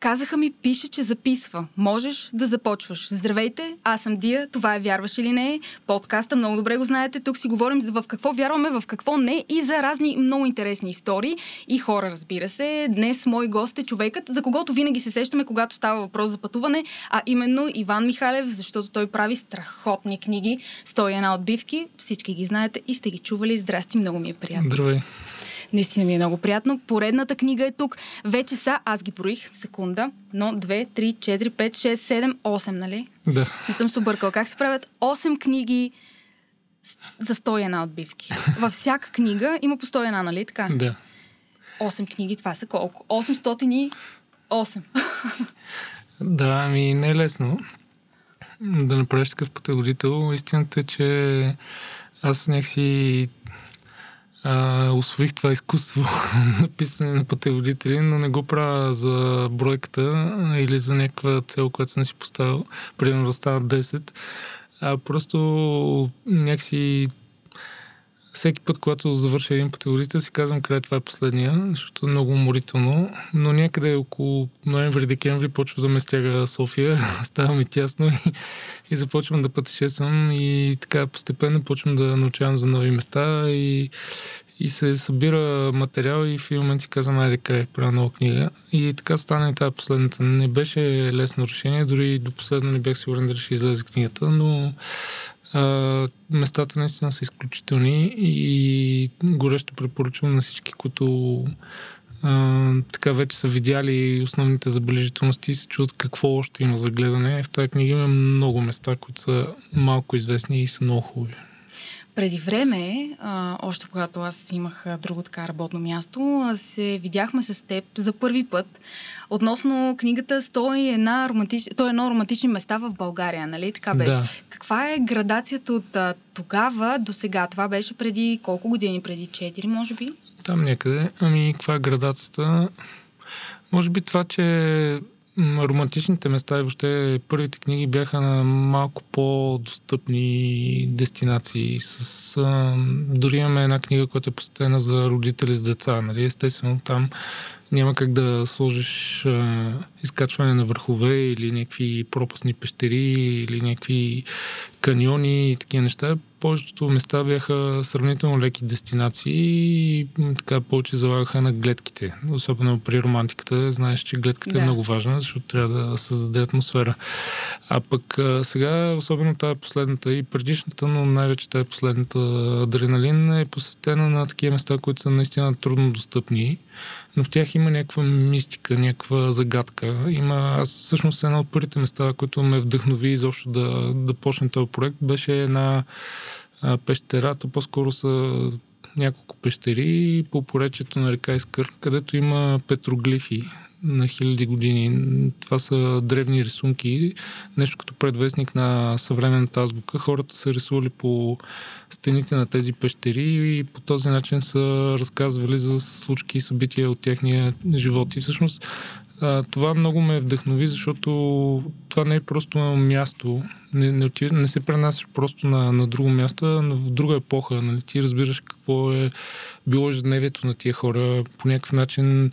казаха ми, пише, че записва. Можеш да започваш. Здравейте, аз съм Дия, това е Вярваш или не. Подкаста много добре го знаете. Тук си говорим за в какво вярваме, в какво не и за разни много интересни истории и хора, разбира се. Днес мой гост е човекът, за когото винаги се сещаме, когато става въпрос за пътуване, а именно Иван Михалев, защото той прави страхотни книги. Стои една отбивки, всички ги знаете и сте ги чували. Здрасти, много ми е приятно. Здравей. Наистина ми е много приятно. Поредната книга е тук. Вече са, аз ги броих, секунда, но 2, 3, 4, 5, 6, 7, 8, нали? Да. Не съм се объркала. Как се правят 8 книги за 101 отбивки? Във всяка книга има по 101, нали така? Да. 8 книги, това са колко? 808. Да, ами не е лесно да направиш такъв пътеводител. Истината е, че аз някакси а, освоих това изкуство на писане на пътеводители, но не го правя за бройката или за някаква цел, която съм си поставил, примерно да стават 10, а просто някакси всеки път, когато завърша един пътеводител, си казвам къде това е последния, защото е много уморително. Но някъде около ноември-декември почва да ме стяга София, става ми тясно и, и започвам да пътешествам и така постепенно почвам да научавам за нови места и, и се събира материал и в един момент си казвам, айде край, правя нова книга. И така стана и тази последната. Не беше лесно решение, дори до последно не бях сигурен дали ще излезе книгата, но местата наистина са изключителни и горещо препоръчвам на всички, които а, така вече са видяли основните забележителности и се чудят какво още има за гледане. В тази книга има много места, които са малко известни и са много хубави. Преди време, а, още когато аз имах друго така работно място, се видяхме с теб за първи път относно книгата 101 романтич... То е едно романтични места в България, нали? Така беше. Да. Каква е градацията от а, тогава до сега? Това беше преди колко години? Преди 4, може би? Там някъде. Ами, каква е градацията? Може би това, че романтичните места и въобще първите книги бяха на малко по-достъпни дестинации. С, а, дори имаме една книга, която е посветена за родители с деца. Нали? Естествено, там няма как да сложиш а, изкачване на върхове или някакви пропасни пещери или някакви каньони и такива неща. Повечето места бяха сравнително леки дестинации и така повече залагаха на гледките. Особено при романтиката. Знаеш, че гледката Да. е много важна, защото трябва да създаде атмосфера. А пък сега, особено тази последната и предишната, но най-вече тази последната адреналин е посветена на такива места, които са наистина трудно достъпни но в тях има някаква мистика, някаква загадка. Има, аз всъщност една от първите места, които ме вдъхнови изобщо да, да почне този проект, беше една а, пещера, то по-скоро са няколко пещери по поречието на река Искър, където има петроглифи на хиляди години. Това са древни рисунки, нещо като предвестник на съвременната азбука. Хората са рисували по стените на тези пещери и по този начин са разказвали за случки и събития от техния живот. И всъщност това много ме вдъхнови, защото това не е просто място. Не, не, не се пренасяш просто на, на друго място, а в друга епоха. Нали? Ти разбираш какво е било ежедневието на тия хора. По някакъв начин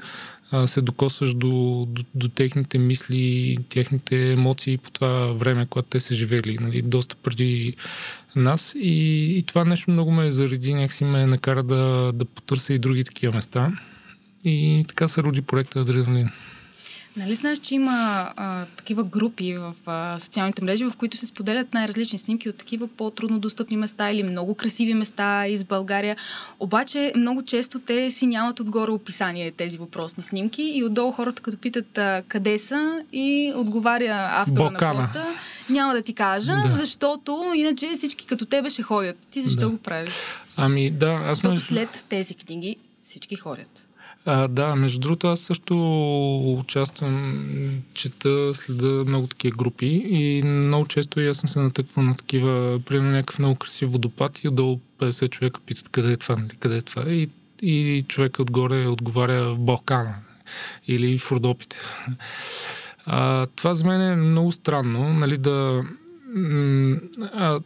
а, се докосваш до, до, до техните мисли, техните емоции по това време, когато те са живели, нали, доста преди нас. И, и това нещо много ме зареди, някакси ме накара да, да потърся и други такива места. И така се роди проекта Адреналин. Нали знаеш, че има а, такива групи в а, социалните мрежи, в които се споделят най-различни снимки от такива по-трудно достъпни места или много красиви места из България. Обаче много често те си нямат отгоре описание тези въпросни снимки и отдолу хората като питат а, къде са и отговаря автора Балкана. на поста. Няма да ти кажа, Да. защото иначе всички като тебе ще ходят. Ти защо Да. го правиш? Ами да, аз Защото след тези книги всички ходят. А, да, между другото, аз също участвам, чета, следа много такива групи и много често и аз съм се натъквал на такива, примерно някакъв много красив водопад и отдолу 50 човека питат къде е това, нали, къде е това и, и човека отгоре отговаря в Балкана или в Родопите. А, това за мен е много странно, нали, да... А,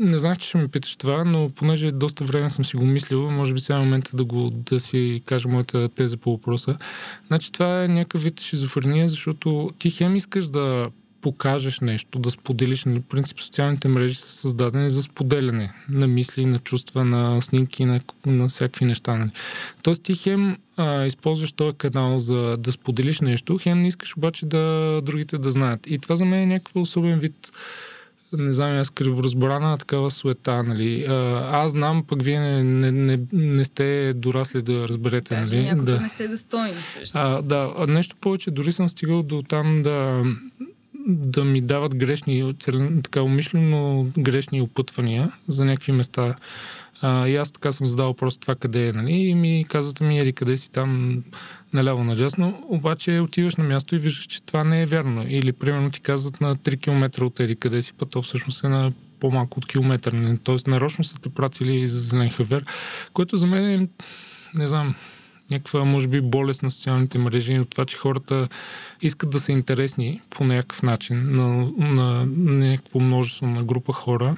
не знах, че ще ми питаш това, но понеже доста време съм си го мислил, може би сега е момента да, го, да си кажа моята теза по въпроса. Значи това е някакъв вид шизофрения, защото ти хем искаш да покажеш нещо, да споделиш. На принцип социалните мрежи са създадени за споделяне на мисли, на чувства, на снимки, на, на всякакви неща. Нали. Тоест ти хем а, използваш този канал за да споделиш нещо, хем не искаш обаче да другите да знаят. И това за мен е някакъв особен вид не знам, аз криворазборана такава суета, нали. аз знам, пък вие не, не, не, не сте дорасли да разберете, Даже нали. да. не сте достойни също. А, да, нещо повече, дори съм стигал до там да да ми дават грешни, така умишлено грешни опътвания за някакви места. А, и аз така съм задал просто това къде е, нали? И ми казват ми, еди къде си там наляво надясно, обаче отиваш на място и виждаш, че това не е вярно. Или примерно ти казват на 3 км от еди къде си, път то всъщност е на по-малко от километър. Нали? Тоест нарочно са те пратили за зелен хавер, което за мен е, не знам, някаква, може би, болест на социалните мрежи от това, че хората искат да са интересни по някакъв начин на, на, на някакво множество на група хора.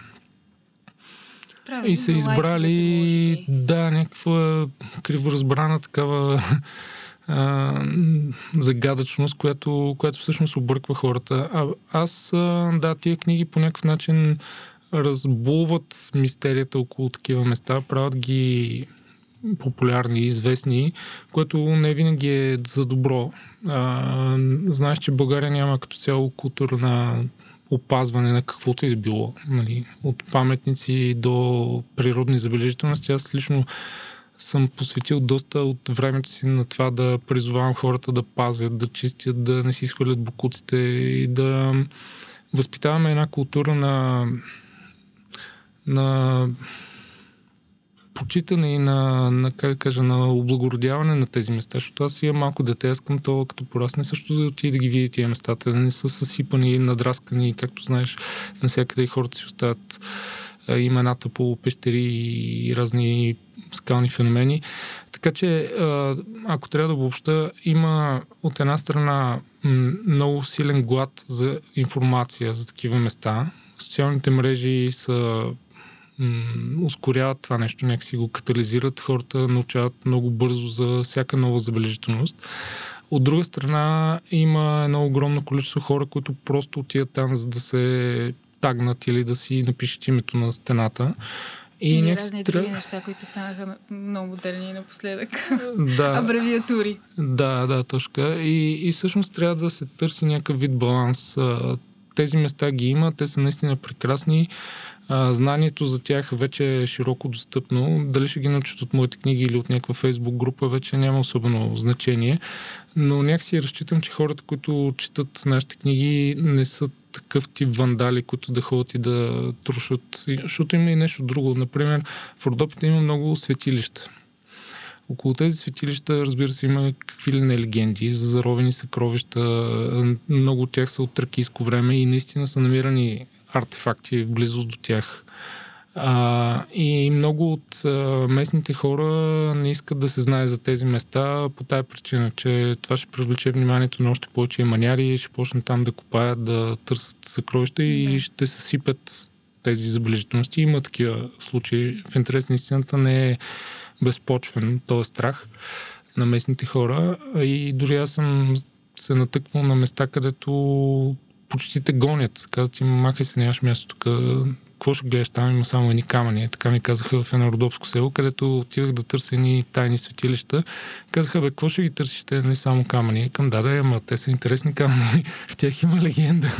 Правилно, и са избрали, да, някаква криворазбрана такава а, загадъчност, която, която всъщност обърква хората. А, аз, а, да, тия книги по някакъв начин разбулват мистерията около такива места, правят ги популярни, известни, което не винаги е за добро. А, знаеш, че България няма като цяло култура на опазване на каквото и да било. Нали? От паметници до природни забележителности. Аз лично съм посветил доста от времето си на това да призовавам хората да пазят, да чистят, да не си схвърлят букуците и да възпитаваме една култура на, на почитане и на, на, как кажа, на облагородяване на тези места, защото аз имам малко дете, аз към това, като порасне също да отиде да ги види тия места, да не са съсипани, надраскани, както знаеш, навсякъде хората си остават имената по пещери и разни скални феномени. Така че, ако трябва да обобща, има от една страна много силен глад за информация за такива места. Социалните мрежи са ускоряват това нещо, някакси го катализират, хората научават много бързо за всяка нова забележителност. От друга страна има едно огромно количество хора, които просто отиват там, за да се тагнат или да си напишат името на стената. И, и някакси разни други неща, които станаха много модерни напоследък. Да. Абревиатури. Да, да, точно. И, и всъщност трябва да се търси някакъв вид баланс. Тези места ги има, те са наистина прекрасни а, знанието за тях вече е широко достъпно. Дали ще ги научат от моите книги или от някаква фейсбук група, вече няма особено значение. Но някакси разчитам, че хората, които четат нашите книги, не са такъв тип вандали, които да ходят и да трушат. Защото има и нещо друго. Например, в Родопите има много светилища. Около тези светилища, разбира се, има какви ли не легенди за заровени съкровища. Много от тях са от тракийско време и наистина са намирани артефакти в близост до тях. А, и много от а, местните хора не искат да се знае за тези места по тая причина, че това ще привлече вниманието на още повече маняри, ще почнат там да копаят, да търсят съкровища и да. ще съсипят тези забележителности. Има такива случаи. В интерес на истината не е безпочвен този страх на местните хора. И дори аз съм се натъквал на места, където почти те гонят. Казват ти, махай се, нямаш място тук. Какво ще гледаш там? Има само едни камъни. Така ми казаха в едно родопско село, където отивах да търся едни тайни светилища. Казаха, бе, какво ще ги търсиш? Те не само камъни. Към да, да, ама те са интересни камъни. в тях има легенда.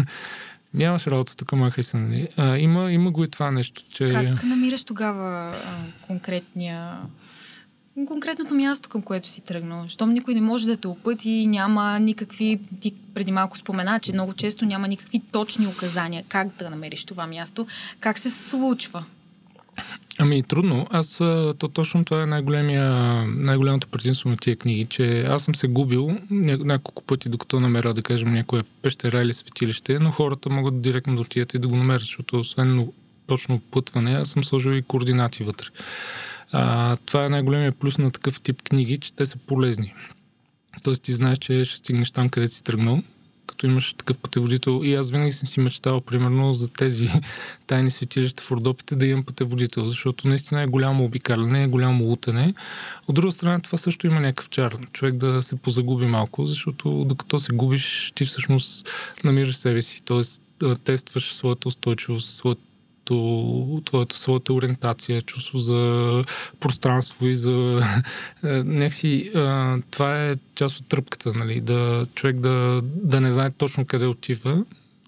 Нямаш работа тук, махай се. Нали? А, има, има го и това нещо, че... Как намираш тогава а, конкретния конкретното място, към което си тръгнал. Щом никой не може да те опъти, няма никакви, ти преди малко спомена, че много често няма никакви точни указания как да намериш това място. Как се случва? Ами трудно. Аз то, точно това е най-голямото предимство на тия книги, че аз съм се губил няколко пъти, докато намеря, да кажем, някоя пещера или светилище, но хората могат директно да отидат и да го намерят, защото освен точно пътване, аз съм сложил и координати вътре. А, това е най-големия плюс на такъв тип книги, че те са полезни. Тоест ти знаеш, че ще стигнеш там, където си тръгнал, като имаш такъв пътеводител. И аз винаги съм си мечтал, примерно, за тези тайни светилища в Родопите да имам пътеводител, защото наистина е голямо обикаляне, е голямо лутане. От друга страна, това също има някакъв чар. Човек да се позагуби малко, защото докато се губиш, ти всъщност намираш себе си. Тоест, тестваш своята устойчивост, своята твоето, твоето, своята ориентация, чувство за пространство и за... Е, някакси това е част от тръпката, нали? Да, човек да, да не знае точно къде отива,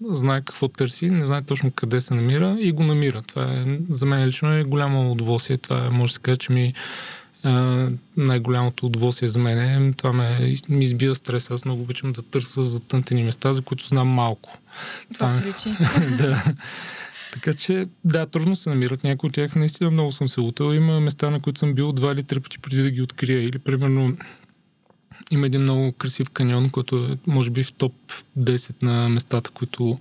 знае какво търси, не знае точно къде се намира и го намира. Това е, за мен лично е голямо удоволствие. Това е, може да се каже, че ми най-голямото удоволствие за мен е, това ме, ми избива стрес. Аз много обичам да търся за тънтени места, за които знам малко. Това, това се личи. да. Така че, да, трудно се намират. Някои от тях наистина много съм се лутал. Има места, на които съм бил два или три пъти преди да ги открия. Или, примерно, има един много красив каньон, който е, може би, в топ 10 на местата, които,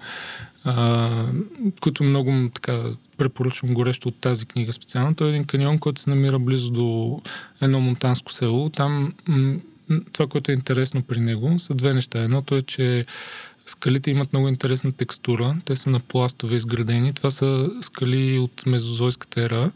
а, които много така препоръчвам горещо от тази книга специално. Той е един каньон, който се намира близо до едно монтанско село. Там м- това, което е интересно при него, са две неща. Едното е, че Скалите имат много интересна текстура. Те са на пластове изградени. Това са скали от мезозойската ера,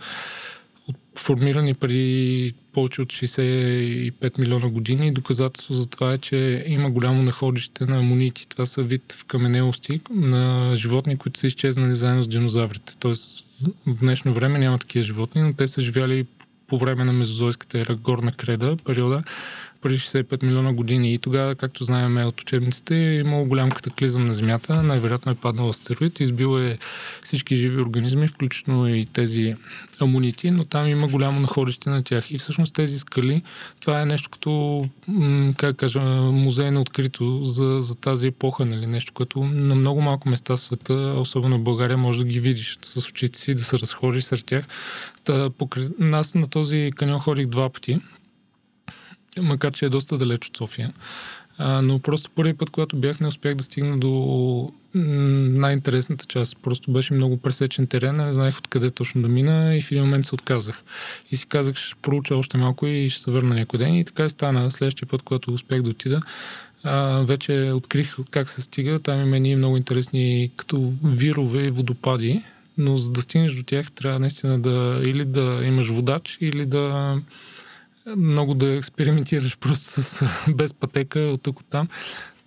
формирани преди повече от 65 милиона години. Доказателство за това е, че има голямо находище на амонити. Това са вид в каменелости на животни, които са изчезнали заедно с динозаврите. Тоест в днешно време няма такива животни, но те са живяли по време на мезозойската ера, горна креда, периода, преди 65 милиона години. И тогава, както знаем от учебниците, е имало голям катаклизъм на Земята. Най-вероятно е паднал астероид, избил е всички живи организми, включително и тези амунити, но там има голямо находище на тях. И всъщност тези скали, това е нещо като, как кажа, музей на открито за, за тази епоха, нали? нещо, което на много малко места в света, особено в България, може да ги видиш с очите си, да се разходиш сред тях. Та, покри... Аз на този каньон ходих два пъти макар че е доста далеч от София. А, но просто първи път, когато бях, не успях да стигна до най-интересната част. Просто беше много пресечен терен, не знаех откъде точно да мина и в един момент се отказах. И си казах, ще проуча още малко и ще се върна някой ден. И така и стана. Следващия път, когато успях да отида, а, вече открих как се стига. Там има едни много интересни като вирове и водопади, но за да стигнеш до тях трябва наистина да или да имаш водач, или да много да експериментираш просто с, без пътека от тук от там.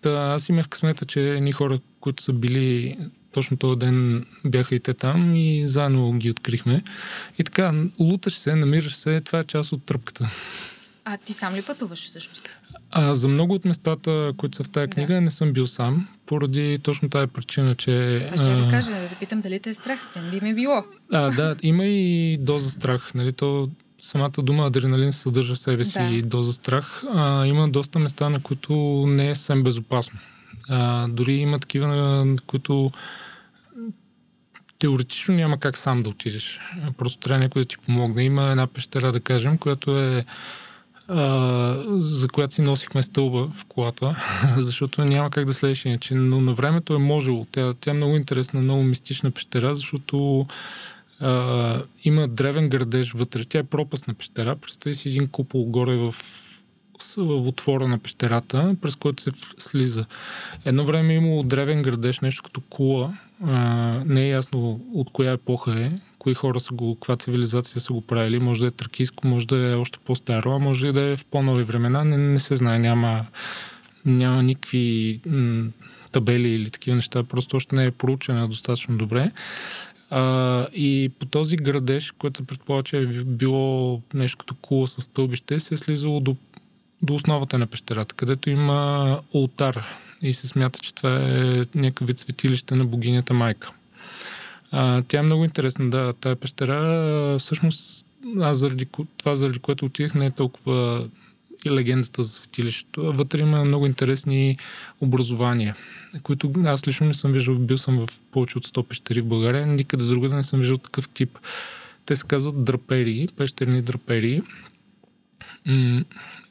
Та, аз имах късмета, че едни хора, които са били точно този ден бяха и те там и заедно ги открихме. И така, луташ се, намираш се, това е част от тръпката. А ти сам ли пътуваш всъщност? А, за много от местата, които са в тази книга, да. не съм бил сам, поради точно тази причина, че... Аз ще да кажа, да питам дали те е страх. Не би ме било. А, да, има и доза страх. Нали? То самата дума адреналин съдържа в себе си да. доза страх. А, има доста места, на които не е съвсем безопасно. А, дори има такива, на които теоретично няма как сам да отидеш. Просто трябва някой да ти помогне. Има една пещера, да кажем, която е а, за която си носихме стълба в колата, защото няма как да следиш иначе. Но на времето е можело. Тя, тя е много интересна, много мистична пещера, защото а, има древен градеж вътре. Тя е пропасна пещера. Представи си един купол горе в в отвора на пещерата, през който се слиза. Едно време е имало древен градеж, нещо като кула. А, не е ясно от коя епоха е, кои хора са го, каква цивилизация са го правили. Може да е тракийско, може да е още по-старо, а може и да е в по-нови времена. Не, не се знае, няма, няма никакви м- табели или такива неща. Просто още не е проучена достатъчно добре. А, и по този градеж, който се предполага, че е било нещо като кула с стълбище, се е слизало до, до основата на пещерата, където има ултар и се смята, че това е някакъв вид светилище на богинята майка. А, тя е много интересна, да, тая пещера, всъщност аз заради това, заради което отидах, не е толкова и легендата за светилището. Вътре има много интересни образования, които аз лично не съм виждал. Бил съм в повече от 100 пещери в България, никъде друга да не съм виждал такъв тип. Те се казват драперии, пещерни драперии.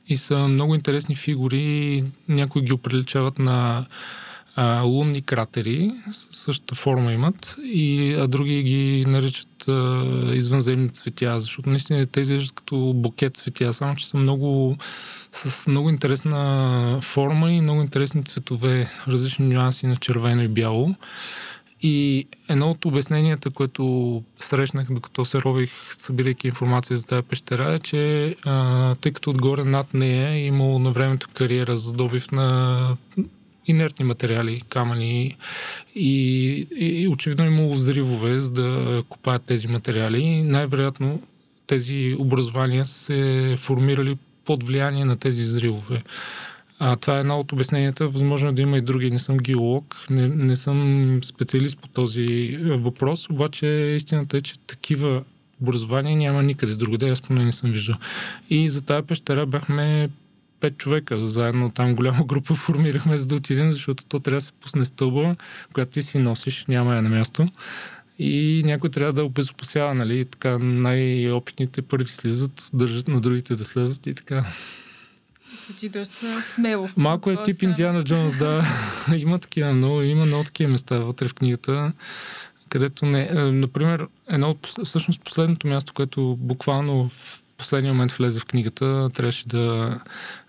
И са много интересни фигури. Някои ги оприличават на а, лунни кратери, същата форма имат, и, а други ги наричат а, извънземни цветя, защото наистина те изглеждат като букет цветя, само че са много с много интересна форма и много интересни цветове, различни нюанси на червено и бяло. И едно от обясненията, което срещнах, докато се рових, събирайки информация за тази пещера, е, че а, тъй като отгоре над нея е имало на времето кариера за добив на инертни материали, камъни и, и очевидно е имало взривове, за да копаят тези материали. Най-вероятно тези образования се формирали под влияние на тези взривове. А, това е едно от обясненията. Възможно е да има и други. Не съм геолог, не, не съм специалист по този въпрос, обаче истината е, че такива образования няма никъде другаде, аз поне не съм виждал. И за тази пещера бяхме пет човека. Заедно там голяма група формирахме, за да отидем, защото то трябва да се пусне стълба, която ти си носиш, няма я на място. И някой трябва да обезопасява, нали? Така най-опитните първи слизат, държат на другите да слезат и така. Звучи доста смело. Малко е тип Индиана Джонс, да. има такива много, има много такива места вътре в книгата, където не... Е, например, едно от, всъщност последното място, което буквално в последния момент влезе в книгата, трябваше да,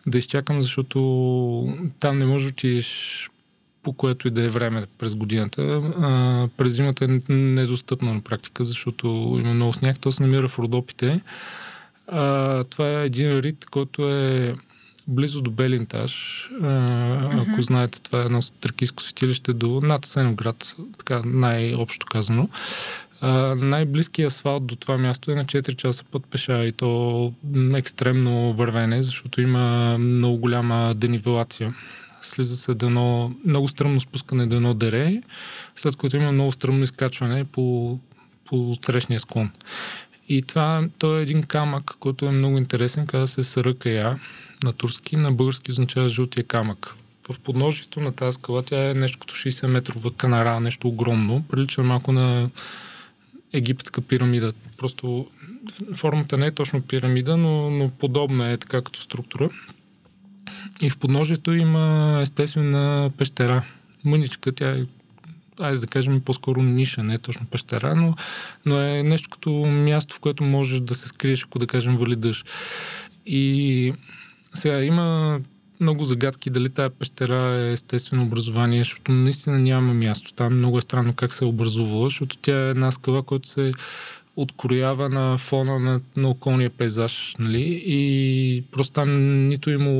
да изчакам, защото там не можеш да отидеш по което и да е време през годината. А, през зимата е недостъпно на практика, защото има много сняг. То се намира в Родопите. А, това е един рит, който е близо до Белинтаж. А, mm-hmm. Ако знаете, това е едно тракийско светилище до над Сеноград, така най-общо казано. А, най-близкият асфалт до това място е на 4 часа път пеша и то екстремно вървене, защото има много голяма денивелация. Слиза се до едно много стръмно спускане до едно дере, след което има много стръмно изкачване по, по срещния склон. И това, то е един камък, който е много интересен, казва се Саръкая на турски, на български означава жълтия камък. В подножието на тази скала тя е нещо като 60 метрова канара, нещо огромно. Прилича малко на египетска пирамида. Просто формата не е точно пирамида, но, но подобна е така като структура. И в подножието има естествена пещера. Мъничка, тя е айде да кажем по-скоро ниша, не е точно пещера, но, но е нещо като място, в което можеш да се скриеш, ако да кажем вали дъжд. И сега има много загадки дали тая пещера е естествено образование, защото наистина няма място. Там много е странно как се е образувала, защото тя е една скала, която се откроява на фона на, на околния пейзаж, нали? И просто там нито има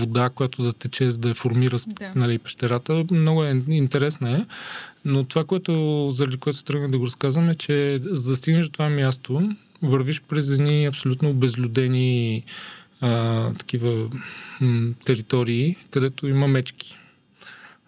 вода, която да тече, за да формира да. нали, пещерата. Много е интересна е. Но това, което, заради което тръгна да го разказвам е, че за да стигнеш до това място, вървиш през едни абсолютно обезлюдени а, такива м, територии, където има мечки.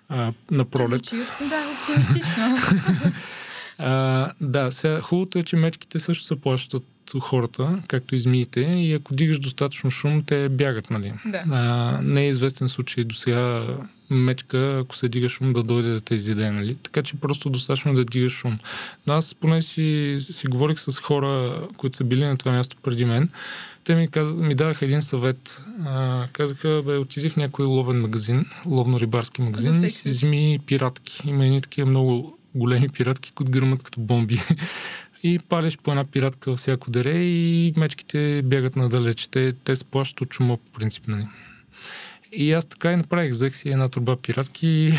А, на пролет. Да, оптимистично. а, да, сега хубавото е, че мечките също се плащат хората, както и змиите, и ако дигаш достатъчно шум, те бягат, нали? Да. А, не е известен случай до сега мечка, ако се дига шум, да дойде да те изяде, нали? Така че просто достатъчно да дигаш шум. Но аз поне си, си говорих с хора, които са били на това място преди мен, те ми, каз... ми даваха един съвет. А, казаха, бе, отиди в някой ловен магазин, ловно-рибарски магазин и си вземи пиратки. Има едни такива много големи пиратки, които гърмат като бомби. И палиш по една пиратка във всяко дере и мечките бягат надалеч. Те, те се от чума по принцип. Нали? И аз така и направих. Взех си една труба пиратки.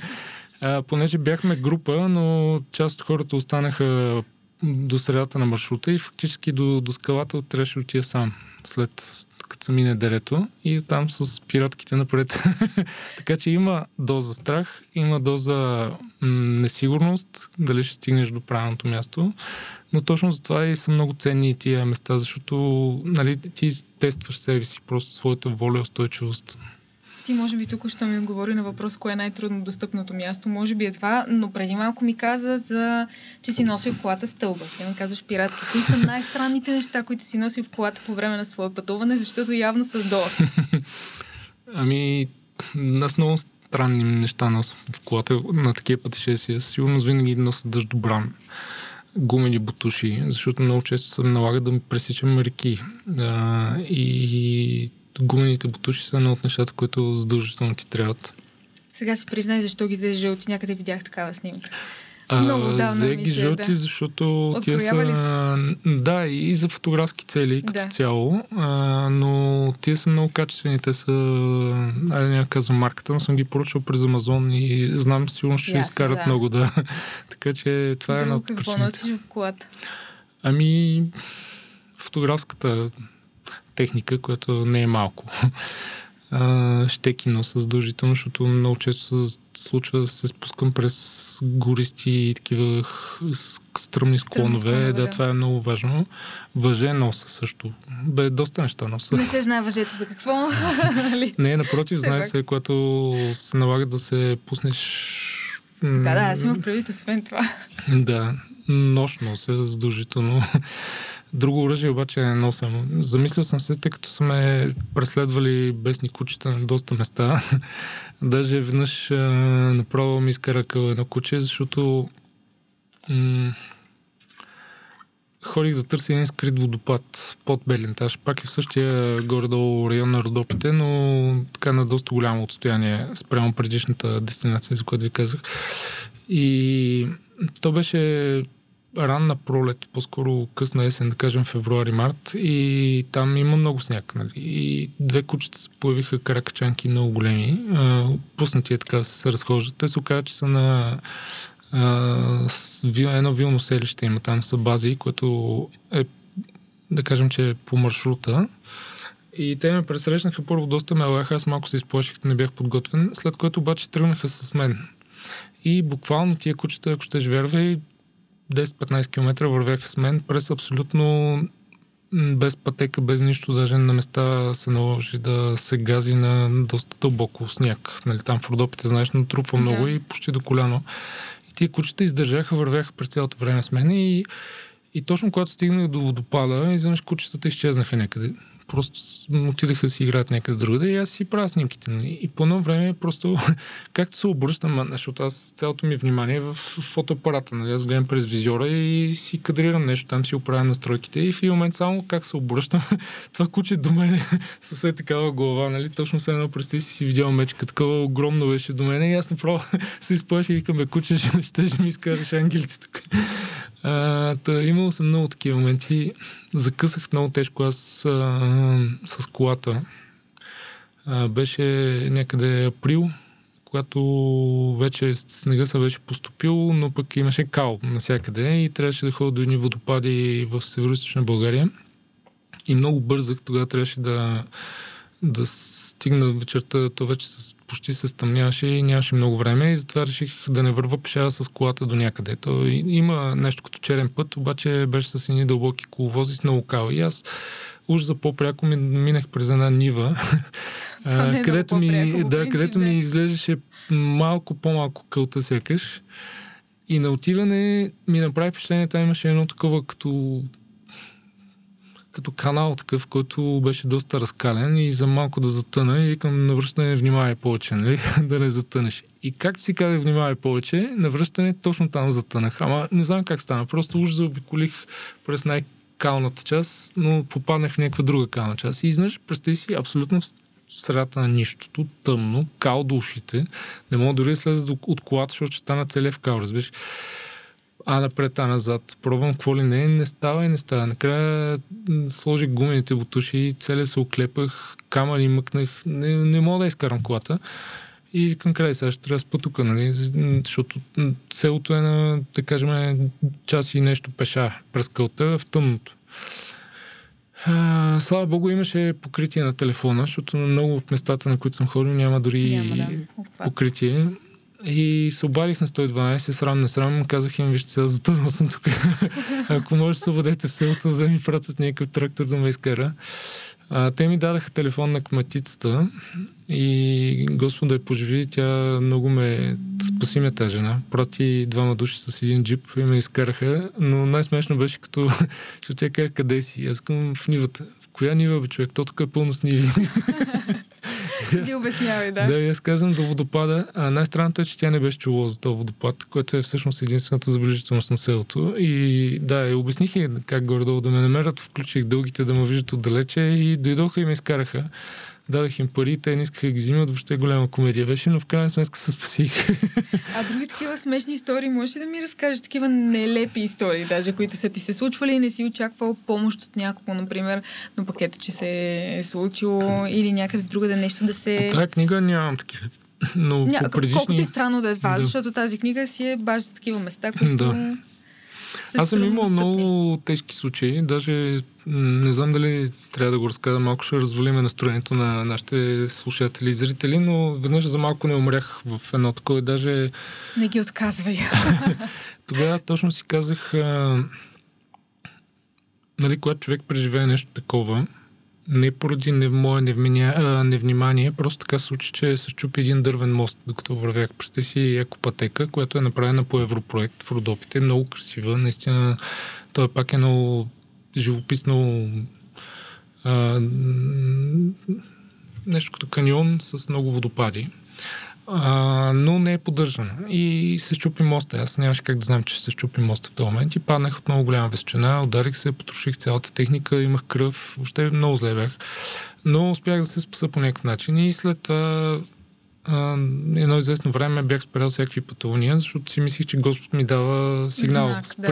а, понеже бяхме група, но част от хората останаха до средата на маршрута и фактически до, до скалата трябваше да отида сам след като се мине дерето и там с пиратките напред. така че има доза страх, има доза несигурност, дали ще стигнеш до правилното място, но точно за това и са много ценни тия места, защото нали, ти тестваш себе си, просто своята воля и устойчивост. Ти може би тук ще ми отговори на въпрос, кое е най-трудно достъпното място. Може би е това, но преди малко ми каза, за, че си носил в колата стълба. Сега ми казваш пиратки. Кои са най-странните неща, които си носил в колата по време на свое пътуване, защото явно са доста. ами, аз много странни неща нося в колата на такива пътешествия. Сигурно винаги нося дъждобран гумени бутуши, защото много често се налага да пресичам реки. А, и гумените бутуши са едно от нещата, които задължително ти трябват. Сега си признай защо ги взе жълти. Някъде видях такава снимка. А, Много отдавна взе ги мисля, жълти, да. защото тия са... Да, и за фотографски цели като Да. цяло, а, но тия са много качествени. Те са, айде няма казвам марката, но съм ги поръчал през Амазон и знам сигурно, че Ясно, изкарат да. много да. така че това е една Друго от какво причините. носиш в колата? Ами, фотографската техника, която не е малко. А, щеки носа задължително, защото много често се случва да се спускам през гористи и такива с- стръмни склонове. склонове, да, да. това е много важно. Въже носа също. Бе, доста неща носа. Не се знае въжето за какво. нали? Не, напротив, знае се, когато се налага да се пуснеш... да, да, аз имах предвид, освен това. Да, нощ нося задължително. Друго оръжие обаче не нося. Замислил съм се, тъй като са ме преследвали бесни кучета на доста места. Даже веднъж а, направо ми изкарака едно куче, защото м- ходих да търся един скрит водопад под Белинтаж. Пак е в същия горе-долу район на Родопите, но така на доста голямо отстояние спрямо предишната дестинация, за която ви казах. И то беше ранна пролет, по-скоро късна есен, да кажем февруари-март и там има много сняг. Нали? И две кучета се появиха каракачанки много големи. А, пуснати е така се разхождат. Те се оказа, че са на а, едно вилно селище има там са бази, което е да кажем, че е по маршрута. И те ме пресрещнаха първо доста ме лаха, аз малко се изплаших, не бях подготвен, след което обаче тръгнаха с мен. И буквално тия кучета, ако ще вярвай, 10-15 км вървяха с мен през абсолютно без пътека, без нищо, даже на места се наложи да се гази на доста дълбоко сняг. Нали, там в Родопите, знаеш, натрупва Да. много и почти до коляно. И тия кучета издържаха, вървяха през цялото време с мен и, и точно когато стигнах до водопада, изведнъж кучетата изчезнаха някъде. Просто отидаха да си играят някъде другаде и аз си правя снимките. Нали? И по едно време просто, както се обръщам, защото аз цялото ми внимание е в фотоапарата. Нали? Аз гледам през визора и си кадрирам нещо, там си оправям настройките и в един момент само как се обръщам, това куче до мене с е такава глава, нали? Точно се едно представи си си видял мечка, такова огромно беше до мене и аз направо се изплаших и викам, бе, куче, ще, ще, ще ми изкараш ангелите тук. А, та, имал съм много такива моменти. Закъсах много тежко аз а, с колата. А, беше някъде април, когато вече снега се беше поступил, но пък имаше кал навсякъде и трябваше да ходя до едни водопади в северо България. И много бързах, тогава трябваше да, да стигна вечерта, то вече с, почти се стъмняваше и нямаше много време и затова реших да не върва пеша с колата до някъде. То има нещо като черен път, обаче беше с едни дълбоки коловози с много кал. И аз уж за по-пряко ми, минах през една нива, е където, ми, да, където ми изглеждаше малко по-малко кълта сякаш. И на отиване ми направи впечатление, там имаше едно такова като като канал такъв, който беше доста разкален и за малко да затъна и викам на връщане внимавай повече, нали? да не затънеш. И както си казах внимавай повече, на връщане точно там затънах. Ама не знам как стана. Просто уж заобиколих през най-калната част, но попаднах в някаква друга кална част. И изнъж, представи си, абсолютно в средата на нищото, тъмно, кал до ушите. Не мога дори да слеза от колата, защото ще стана целия в кал, разбираш а напред, а назад. Пробвам какво ли не, не става и не става. Накрая сложих гумените бутуши, целия се оклепах, камъни мъкнах, не, не мога да изкарам колата. И викам, край сега ще трябва да спа нали? Защото селото е на, да кажем, час и нещо пеша през кълта в тъмното. А, слава богу, имаше покритие на телефона, защото на много от местата, на които съм ходил, няма дори Няма, да. покритие. И се обадих на 112, срам не срам, казах им, вижте сега, затънал съм тук. Ако може се обадете в селото, за да ми пратят някакъв трактор да ме изкара. А, те ми дадаха телефон на кметицата и Господ да я поживи, тя много ме спаси ме тази жена. Прати двама души с един джип и ме изкараха, но най-смешно беше като, защото тя каза, къде си? Аз към в нивата. Коя нива, бе, човек? То тук е пълно с ниви. Ти обяснявай, да. Да, и аз казвам до водопада. А най-странното е, че тя не беше чула за този водопад, което е всъщност единствената забележителност на селото. И да, и обясних и как горе-долу да ме намерят, включих дългите да ме виждат отдалече и дойдоха и ме изкараха. Дадах им пари, те не искаха ги взимат, въобще голяма комедия беше, но в крайна сметка се спасих. А други такива смешни истории, можеш ли да ми разкажеш такива нелепи истории, даже които са ти се случвали и не си очаквал помощ от някого, например, но пък ето, че се е случило или някъде другаде нещо да се... По тази книга нямам такива. Но Ня... по предишни... Колкото и странно да е това, Да. защото тази книга си е баш за такива места, които Да. Аз съм имал много тежки случаи. Даже не знам дали трябва да го разказвам. Малко ще развалиме настроението на нашите слушатели и зрители, но веднъж за малко не умрях в едно такова. Даже Не ги отказвай. тогава точно си казах, а, нали, когато човек преживее нещо такова, не поради не, мое невминя, а, невнимание, просто така се случи, че се щупи един дървен мост, докато вървях през тези екопатека, която е направена по Европроект в Родопите. Много красива, наистина. Той пак е много живописно а, нещо като каньон с много водопади. А, но не е поддържана. И се щупи моста. Аз нямаше как да знам, че се щупи моста в този момент. И паднах от много голяма височина, ударих се, потроших цялата техника, имах кръв, въобще много зле бях. Но успях да се спаса по някакъв начин и след това а, едно известно време бях спрял всякакви пътувания, защото си мислих, че Господ ми дава сигнал. Знак, да.